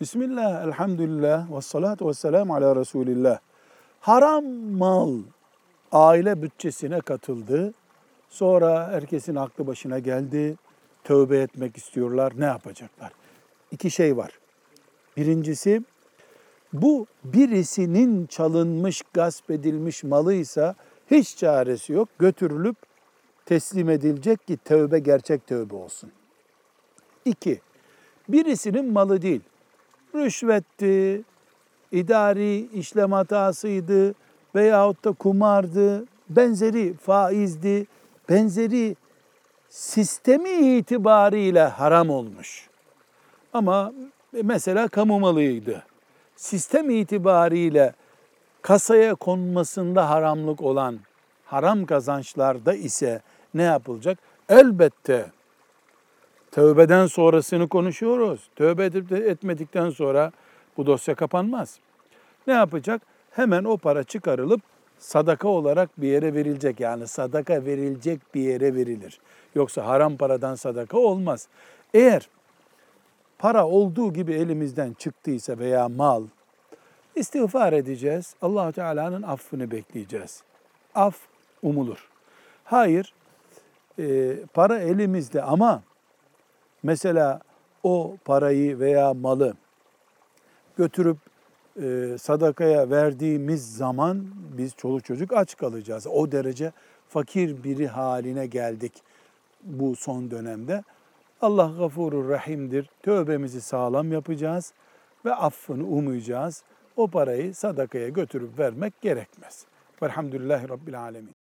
Bismillah, elhamdülillah, ve salatu ve selamu ala Resulillah. Haram mal aile bütçesine katıldı. Sonra herkesin aklı başına geldi. Tövbe etmek istiyorlar. Ne yapacaklar? İki şey var. Birincisi bu birisinin çalınmış, gasp edilmiş malıysa hiç çaresi yok. Götürülüp teslim edilecek ki tövbe gerçek tövbe olsun. İki, birisinin malı değil. Rüşvetti, idari işlem hatasıydı veyahut da kumardı, benzeri faizdi, benzeri sistemi itibariyle haram olmuş. Ama mesela kamu malıydı. Sistem itibariyle kasaya konmasında haramlık olan haram kazançlarda ise ne yapılacak? Elbette tövbeden sonrasını konuşuyoruz. Tövbe edip de etmedikten sonra bu dosya kapanmaz. Ne yapacak? Hemen o para çıkarılıp sadaka olarak bir yere verilecek. Yani sadaka verilecek bir yere verilir. Yoksa haram paradan sadaka olmaz. Eğer para olduğu gibi elimizden çıktıysa veya mal istiğfar edeceğiz. Allahu Teala'nın affını bekleyeceğiz. Af umulur. Hayır, e, para elimizde ama mesela o parayı veya malı götürüp e, sadakaya verdiğimiz zaman biz çoluk çocuk aç kalacağız. O derece fakir biri haline geldik bu son dönemde. Allah gafurur rahimdir. Tövbemizi sağlam yapacağız ve affını umuyacağız. O parayı sadakaya götürüp vermek gerekmez. Velhamdülillahi Rabbil Alemin.